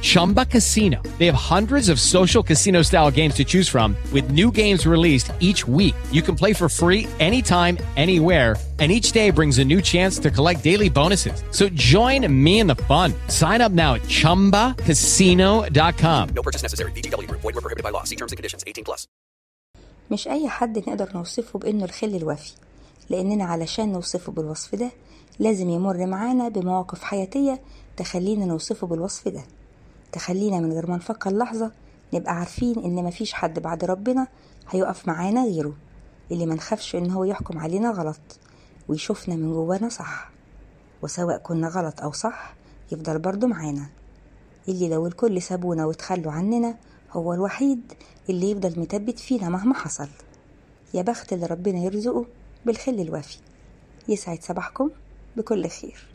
Chumba Casino. They have hundreds of social casino style games to choose from, with new games released each week. You can play for free anytime, anywhere, and each day brings a new chance to collect daily bonuses. So join me in the fun. Sign up now at chumbacasino.com. No purchase necessary. VGW. Void were prohibited by law. See terms and conditions 18 plus. مش أي حد نقدر نوصفه بإنه الخل الوفي، لأننا علشان نوصفه بالوصف ده لازم يمر معانا بمواقف حياتية تخلينا نوصفه بالوصف ده. تخلينا من غير ما نفكر لحظة نبقى عارفين إن مفيش حد بعد ربنا هيقف معانا غيره اللي منخافش إن هو يحكم علينا غلط ويشوفنا من جوانا صح وسواء كنا غلط أو صح يفضل برضو معانا. اللي لو الكل سابونا وتخلوا عننا هو الوحيد اللي يفضل مثبت فينا مهما حصل. يا بخت اللي ربنا يرزقه بالخل الوافي يسعد صباحكم بكل خير.